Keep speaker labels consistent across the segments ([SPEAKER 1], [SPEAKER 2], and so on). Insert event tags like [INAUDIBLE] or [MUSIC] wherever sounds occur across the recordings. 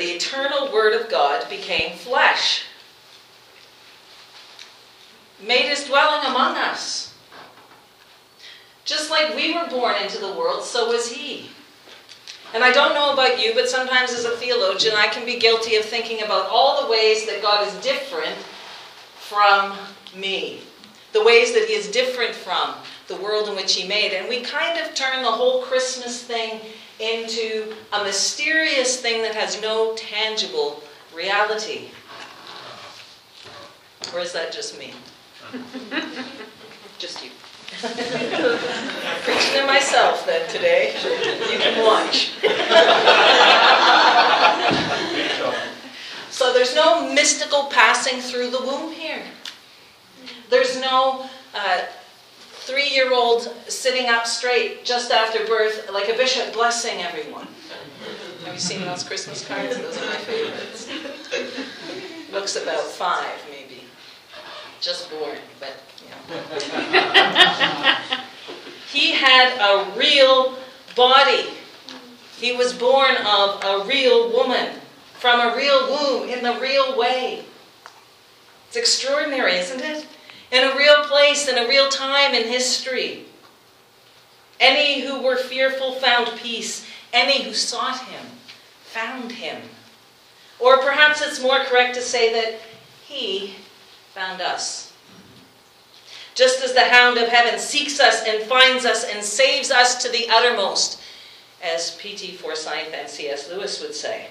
[SPEAKER 1] The eternal Word of God, became flesh, made his dwelling among us. Just like we were born into the world, so was he. And I don't know about you, but sometimes as a theologian, I can be guilty of thinking about all the ways that God is different from me, the ways that he is different from the world in which he made. And we kind of turn the whole Christmas thing into a mysterious thing that has no tangible reality. Or is that just me? just you. [LAUGHS] Preaching to myself then today. You can watch. so there's no mystical passing through the womb here. There's no uh, three year old sitting up straight just after birth, like a bishop blessing everyone. Have you seen those Christmas cards? Those are my favorites. Looks about five, maybe. Just born, but he had a real body. He was born of a real woman, from a real womb, in the real way. It's extraordinary, isn't it? In a real place, in a real time in history. Any who were fearful found peace. Any who sought him found him. Or perhaps it's more correct to say that he found us. Just as the hound of heaven seeks us and finds us and saves us to the uttermost, as P.T. Forsyth and C.S. Lewis would say.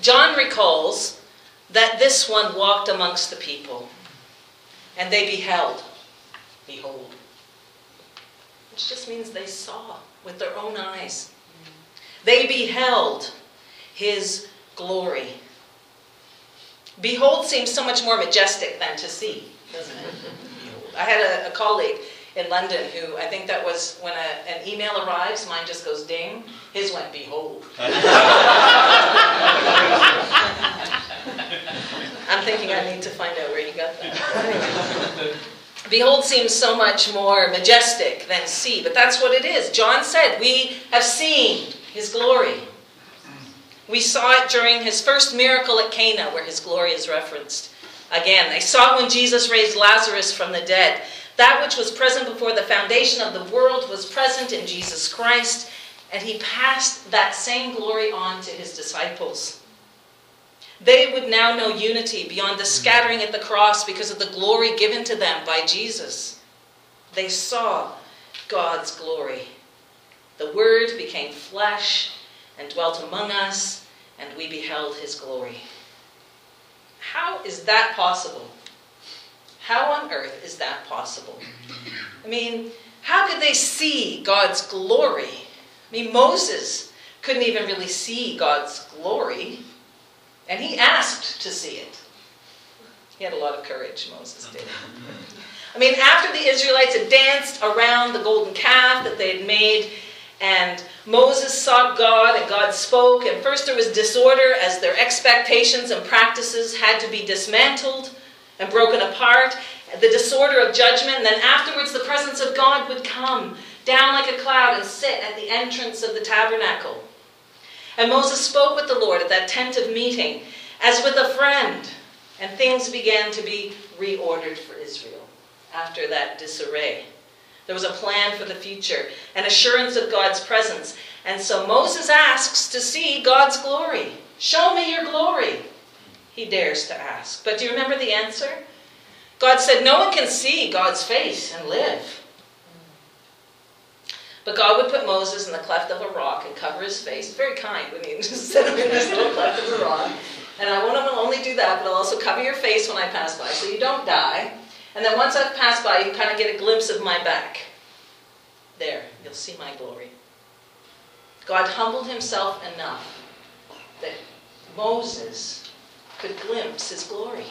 [SPEAKER 1] John recalls that this one walked amongst the people, and they beheld, behold, which just means they saw with their own eyes. They beheld his glory. Behold seems so much more majestic than to see doesn't it? [LAUGHS] I had a, a, colleague in London who I think that was when a, an email arrives, mine just goes ding. His went behold. [LAUGHS] I'm thinking I need to find out where he got that. Behold seems so much more majestic than see, but that's what it is. John said, We have seen his glory. We saw it during his first miracle at Cana, where his glory is referenced. Again, they saw when Jesus raised Lazarus from the dead. That which was present before the foundation of the world was present in Jesus Christ, and he passed that same glory on to his disciples. They would now know unity beyond the scattering at the cross because of the glory given to them by Jesus. They saw God's glory. The Word became flesh and dwelt among us, and we beheld his glory. How is that possible? How on earth is that possible? I mean, how could they see God's glory? I mean, Moses couldn't even really see God's glory, and he asked to see it. He had a lot of courage, Moses did. I mean, after the Israelites had danced around the golden calf that they had made, and Moses sought God and God spoke, and first there was disorder as their expectations and practices had to be dismantled and broken apart, the disorder of judgment, and then afterwards the presence of God would come down like a cloud and sit at the entrance of the tabernacle. And Moses spoke with the Lord at that tent of meeting as with a friend, and things began to be reordered for Israel after that disarray. There was a plan for the future, an assurance of God's presence. And so Moses asks to see God's glory. Show me your glory, he dares to ask. But do you remember the answer? God said, No one can see God's face and live. But God would put Moses in the cleft of a rock and cover his face. Very kind, wouldn't [LAUGHS] he? Just set him in this little cleft of a rock. And I won't only do that, but I'll also cover your face when I pass by so you don't die. And then once I've passed by, you kind of get a glimpse of my back. There, you'll see my glory. God humbled himself enough that Moses could glimpse his glory.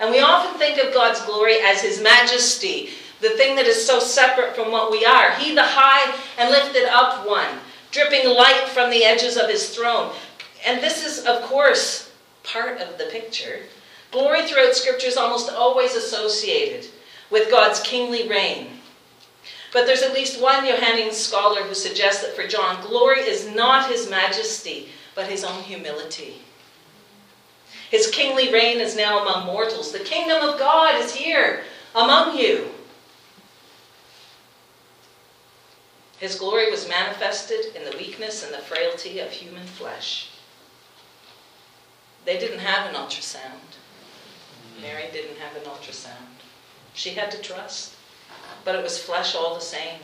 [SPEAKER 1] And we often think of God's glory as his majesty, the thing that is so separate from what we are. He, the high and lifted up one, dripping light from the edges of his throne. And this is, of course, part of the picture. Glory throughout Scripture is almost always associated with God's kingly reign. But there's at least one Johannine scholar who suggests that for John, glory is not his majesty, but his own humility. His kingly reign is now among mortals. The kingdom of God is here among you. His glory was manifested in the weakness and the frailty of human flesh. They didn't have an ultrasound. Mary didn't have an ultrasound. She had to trust. But it was flesh all the same.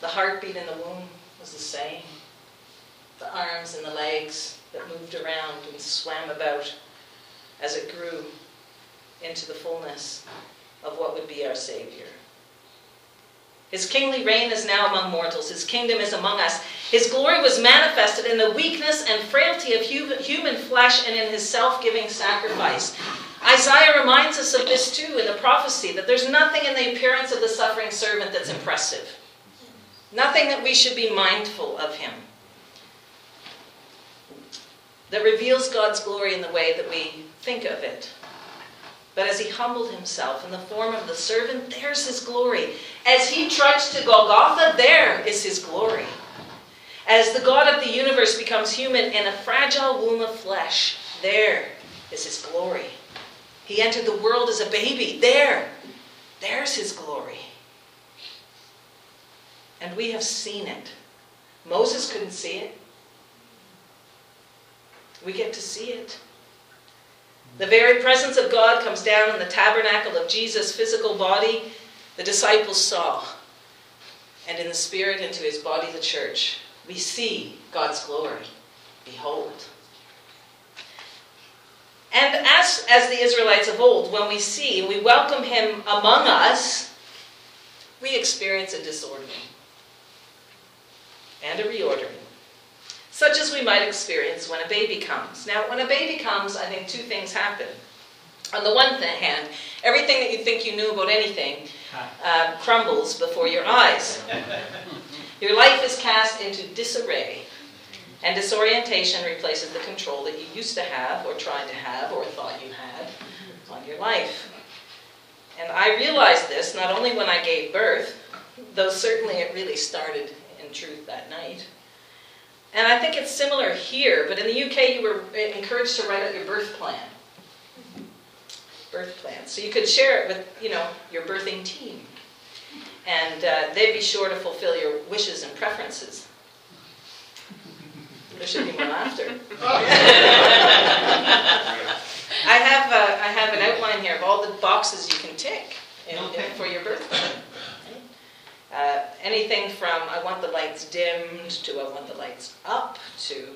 [SPEAKER 1] The heartbeat in the womb was the same. The arms and the legs that moved around and swam about as it grew into the fullness of what would be our Savior. His kingly reign is now among mortals. His kingdom is among us. His glory was manifested in the weakness and frailty of human flesh and in his self giving sacrifice. Isaiah reminds us of this too in the prophecy that there's nothing in the appearance of the suffering servant that's impressive, nothing that we should be mindful of him that reveals God's glory in the way that we think of it. But as he humbled himself in the form of the servant, there's his glory. As he trudged to Golgotha, there is his glory. As the God of the universe becomes human in a fragile womb of flesh, there is his glory. He entered the world as a baby. There, there's his glory. And we have seen it. Moses couldn't see it. We get to see it. The very presence of God comes down in the tabernacle of Jesus' physical body, the disciples saw. And in the Spirit into his body, the church, we see God's glory. Behold. And as, as the Israelites of old, when we see and we welcome him among us, we experience a disordering and a reordering such as we might experience when a baby comes. Now, when a baby comes, I think two things happen. On the one hand, everything that you think you knew about anything uh, crumbles before your eyes. [LAUGHS] Your life is cast into disarray, and disorientation replaces the control that you used to have, or tried to have, or thought you had on your life. And I realized this not only when I gave birth, though certainly it really started in truth that night and I think it's similar here, but in the UK you were encouraged to write out your birth plan. Birth plan. So you could share it with, you know, your birthing team. And uh, they'd be sure to fulfill your wishes and preferences. There should be more laughter. [LAUGHS] I have, uh, I have an outline here of all the boxes you can tick in, in, for your birth plan. Uh, anything from I want the lights dimmed to I want the lights up to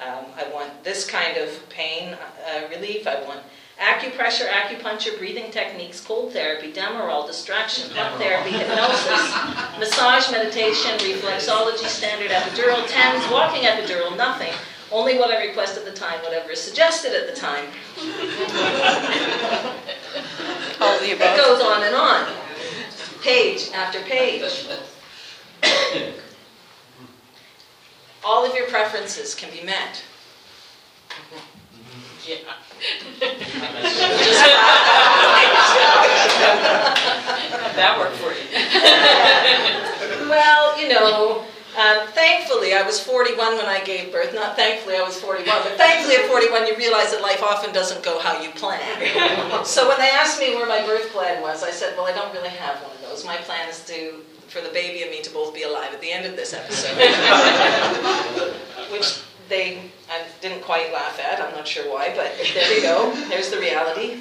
[SPEAKER 1] um, I want this kind of pain uh, relief. I want acupressure, acupuncture, breathing techniques, cold therapy, Demerol, distraction, pump therapy, hypnosis, [LAUGHS] massage, meditation, reflexology, standard epidural, TENS, walking epidural, nothing. Only what I request at the time, whatever is suggested at the time.
[SPEAKER 2] All the above.
[SPEAKER 1] It goes on and on page after page. All of your preferences can be met.
[SPEAKER 2] Yeah. [LAUGHS] that worked for
[SPEAKER 1] you. well, you know, um, thankfully, I was 41 when I gave birth. Not thankfully, I was 41, but thankfully, at 41, you realize that life often doesn't go how you plan. so when they asked me where my birth plan was, I said, "Well, I don't really have one of those. My plan is to for the baby and me to both be alive at the end of this episode," [LAUGHS] which they I didn't quite laugh at. I'm not sure why, but there you go. There's the reality.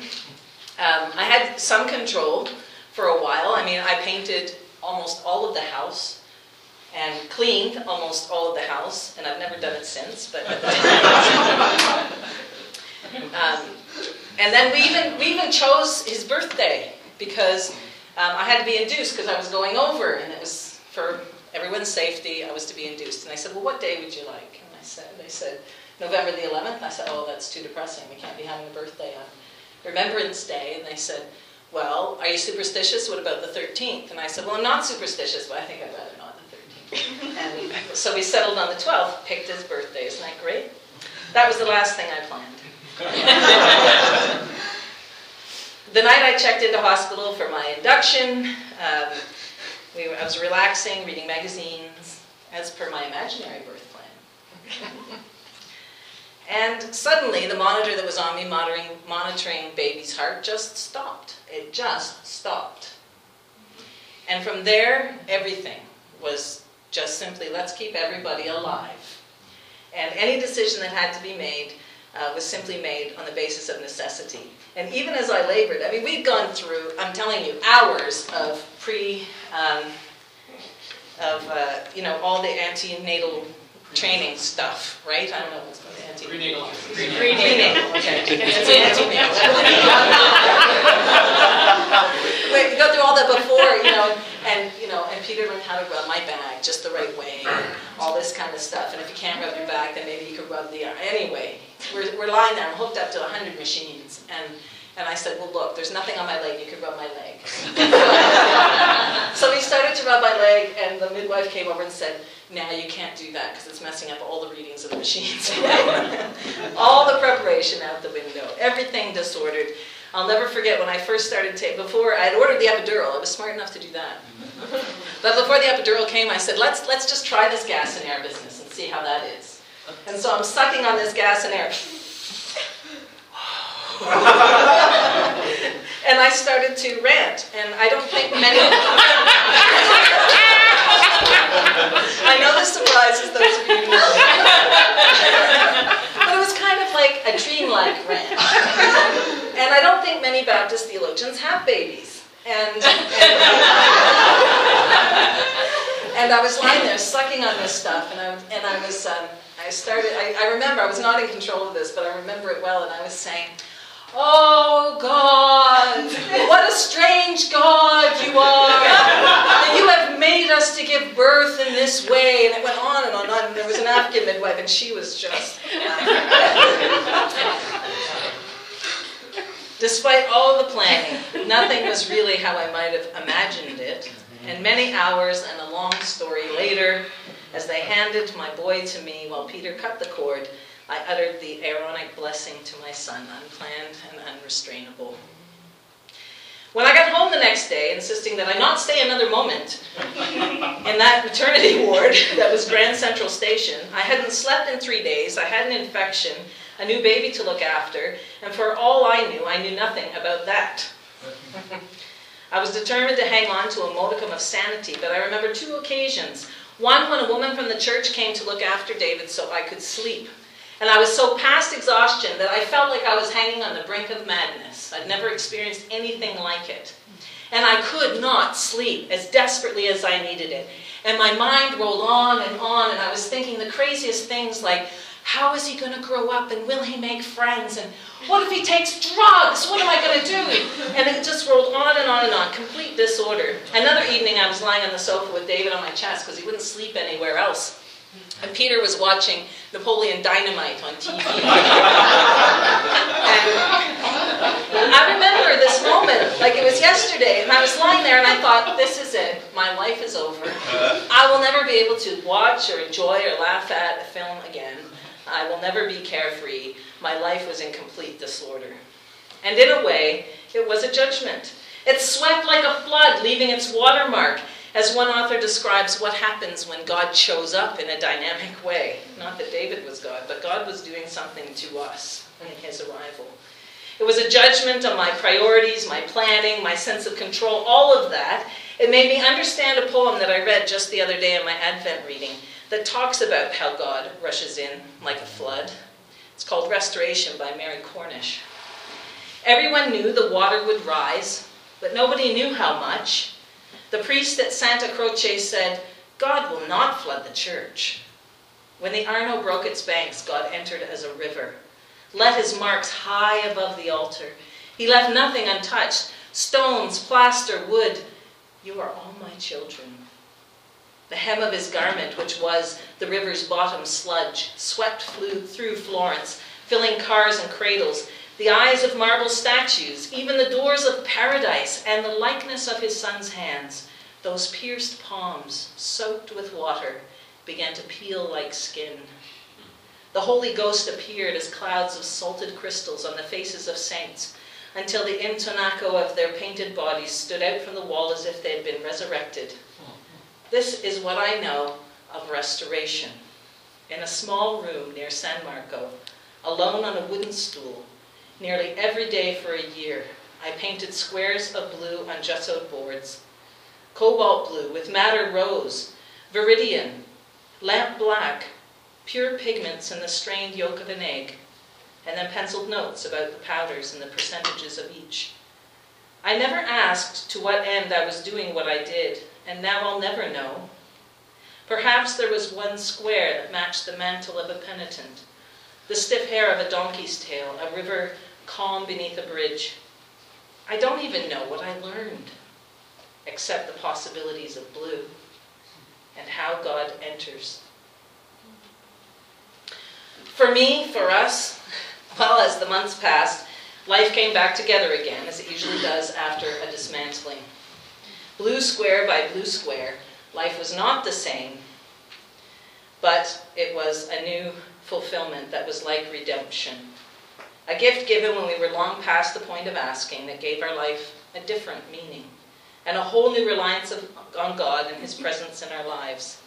[SPEAKER 1] Um, I had some control for a while. I mean, I painted almost all of the house and cleaned almost all of the house, and I've never done it since, but at the time. um, and then we even, we even chose his birthday because um, I had to be induced because I was going over, and it was for everyone's safety, I was to be induced. And I said, well, what day would you like? And I said, they said, November the 11th. I said, oh, that's too depressing. We can't be having a birthday on Remembrance Day. And they said, well, are you superstitious? What about the 13th? And I said, well, I'm not superstitious, but I think I'd rather not and so we settled on the 12th, picked his birthday. Isn't that great? That was the last thing I planned. [LAUGHS] the night I checked into hospital for my induction, um, We were, I was relaxing, reading magazines, as per my imaginary birth plan. and suddenly, the monitor that was on me monitoring, monitoring baby's heart just stopped. It just stopped. And from there, everything was just simply let's keep everybody alive. And any decision that had to be made uh, was simply made on the basis of necessity. And even as I labored, I mean, we've gone through, I'm telling you, hours of pre, um, of, uh, you know, all the antenatal training stuff, right? I don't know what's called antenatal.
[SPEAKER 3] Prenatal.
[SPEAKER 1] Prenatal, okay. It's antenatal. [LAUGHS] Wait, we go through all that before, you know, and, you know, and Peter learned how to rub my back just the right way, and all this kind of stuff. And if you can't rub your back, then maybe you could rub the, anyway. We're, we're lying there, I'm hooked up to 100 machines, and and I said, well, look, there's nothing on my leg, you can rub my leg. [LAUGHS] so we started to rub my leg, and the midwife came over and said, now you can't do that because it's messing up all the readings of the machines. [LAUGHS] all the preparation out the window, everything disordered. I'll never forget when I first started taking, before I had ordered the epidural, I was smart enough to do that. [LAUGHS] but before the epidural came, I said, let's, let's just try this gas and air business and see how that is. And so I'm sucking on this gas and air. [LAUGHS] and I started to rant, and I don't think many. [LAUGHS] I know this surprises those of you who know. but it was kind of like a dreamlike rant. And I don't think many Baptist theologians have babies. And, and, [LAUGHS] and I was lying there sucking on this stuff, and I, and I was, um, I started, I, I remember, I was not in control of this, but I remember it well, and I was saying, Oh God, what a strange God you are. That you have made us to give birth in this way. And it went on and on and on. And there was an African midwife, and she was just. Despite all the planning, nothing was really how I might have imagined it. And many hours and a long story later, as they handed my boy to me while Peter cut the cord, I uttered the Aaronic blessing to my son, unplanned and unrestrainable. When I got home the next day, insisting that I not stay another moment [LAUGHS] in that maternity ward [LAUGHS] that was Grand Central Station, I hadn't slept in three days, I had an infection, a new baby to look after, and for all I knew, I knew nothing about that. I was determined to hang on to a modicum of sanity, but I remember two occasions. One when a woman from the church came to look after David so I could sleep. And I was so past exhaustion that I felt like I was hanging on the brink of madness. I'd never experienced anything like it. And I could not sleep as desperately as I needed it. And my mind rolled on and on, and I was thinking the craziest things like, how is he going to grow up and will he make friends? And what if he takes drugs? What am I going to do? And it just rolled on and on and on, complete disorder. Another evening, I was lying on the sofa with David on my chest because he wouldn't sleep anywhere else. And Peter was watching Napoleon Dynamite on TV. and I remember this moment like it was yesterday, and I was lying there and I thought, this is it. My life is over. I will never be able to watch or enjoy or laugh at a film again. I will never be carefree. My life was in complete disorder. And in a way, it was a judgment. It swept like a flood, leaving its watermark as one author describes what happens when God shows up in a dynamic way. Not that David was God, but God was doing something to us in his arrival. It was a judgment on my priorities, my planning, my sense of control, all of that. It made me understand a poem that I read just the other day in my Advent reading that talks about how God rushes in like a flood. It's called Restoration by Mary Cornish. Everyone knew the water would rise, but nobody knew how much. The priest at Santa Croce said, God will not flood the church. When the Arno broke its banks, God entered as a river. Let his marks high above the altar. He left nothing untouched stones, plaster, wood. You are all my children. The hem of his garment, which was the river's bottom sludge, swept through Florence, filling cars and cradles, the eyes of marble statues, even the doors of paradise, and the likeness of his son's hands, those pierced palms, soaked with water, began to peel like skin. The Holy Ghost appeared as clouds of salted crystals on the faces of saints, until the intonaco of their painted bodies stood out from the wall as if they had been resurrected. Hmm. This is what I know of restoration. In a small room near San Marco, alone on a wooden stool, nearly every day for a year, I painted squares of blue on gessoed boards. Cobalt blue with madder rose, viridian, lamp black, pure pigments in the strained yolk of an egg, and then penciled notes about the powders and the percentages of each. I never asked to what end I was doing what I did, and now I'll never know. Perhaps there was one square that matched the mantle of a penitent, the stiff hair of a donkey's tail, a river calm beneath a bridge. I don't even know what I learned, except the possibilities of blue and how God enters. For me, for us, [LAUGHS] well, as the months passed, life came back together again, as it usually does after a dismantling. Blue square by blue square, life was not the same, but it was a new fulfillment that was like redemption. A gift given when we were long past the point of asking that gave our life a different meaning and a whole new reliance of, on God and His presence in our lives.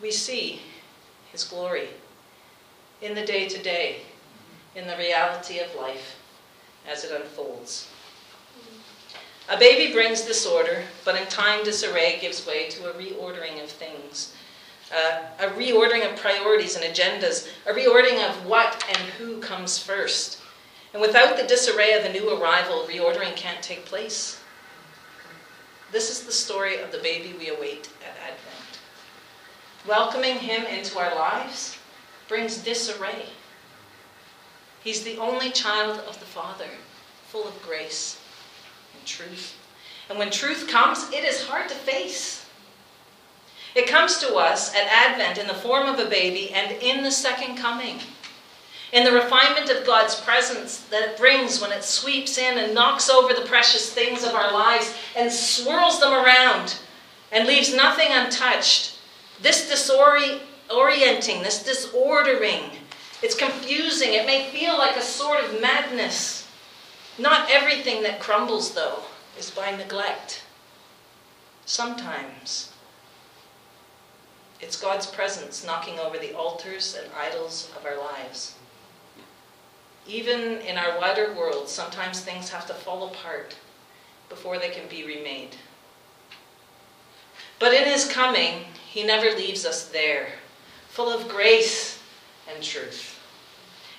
[SPEAKER 1] We see His glory in the day to day, in the reality of life as it unfolds. A baby brings disorder, but in time, disarray gives way to a reordering of things. Uh, a reordering of priorities and agendas, a reordering of what and who comes first. And without the disarray of a new arrival, reordering can't take place. This is the story of the baby we await at Advent. Welcoming him into our lives brings disarray. He's the only child of the Father, full of grace truth. And when truth comes, it is hard to face. It comes to us at Advent in the form of a baby and in the second coming. In the refinement of God's presence that it brings when it sweeps in and knocks over the precious things of our lives and swirls them around and leaves nothing untouched. This disorienting, this disordering, it's confusing. It may feel like a sort of madness. Not everything that crumbles, though, is by neglect. Sometimes it's God's presence knocking over the altars and idols of our lives. Even in our wider world, sometimes things have to fall apart before they can be remade. But in his coming, he never leaves us there, full of grace and truth.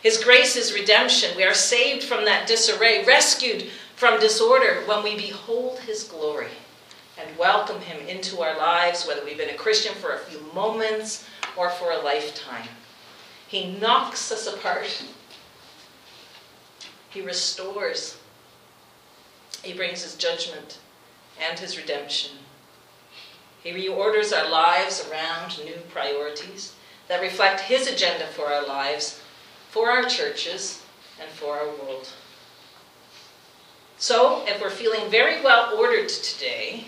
[SPEAKER 1] His grace is redemption. We are saved from that disarray, rescued from disorder when we behold his glory and welcome him into our lives, whether we've been a Christian for a few moments or for a lifetime. He knocks us apart he restores. He brings his judgment and his redemption. He reorders our lives around new priorities that reflect his agenda for our lives, for our churches, and for our world. So, if we're feeling very well ordered today,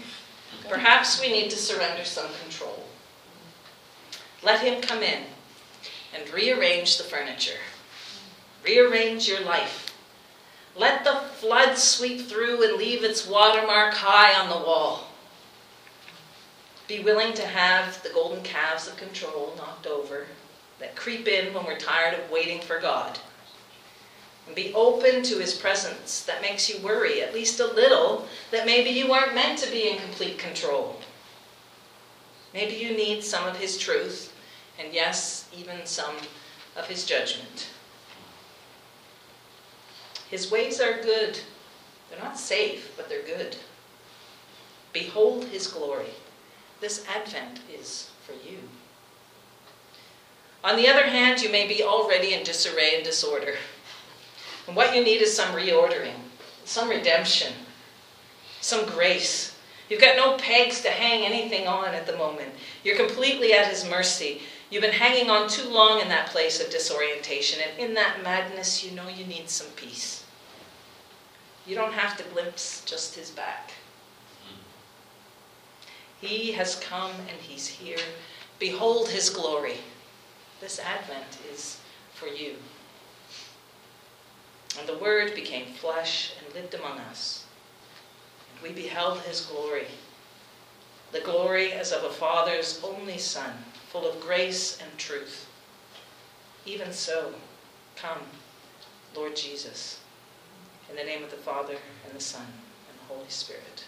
[SPEAKER 1] perhaps we need to surrender some control. Let him come in and rearrange the furniture, rearrange your life let the flood sweep through and leave its watermark high on the wall. Be willing to have the golden calves of control knocked over that creep in when we're tired of waiting for God. And be open to his presence that makes you worry, at least a little, that maybe you aren't meant to be in complete control. Maybe you need some of his truth, and yes, even some of his judgment. His ways are good. They're not safe, but they're good. Behold his glory. This Advent is for you. On the other hand, you may be already in disarray and disorder. And what you need is some reordering, some redemption, some grace. You've got no pegs to hang anything on at the moment. You're completely at His mercy. You've been hanging on too long in that place of disorientation, and in that madness, you know you need some peace. You don't have to glimpse just his back. He has come and he's here. Behold his glory. This Advent is for you. And the Word became flesh and lived among us. And we beheld his glory, the glory as of a Father's only Son, full of grace and truth. Even so, come, Lord Jesus, in the name of the Father, and the Son, and the Holy Spirit.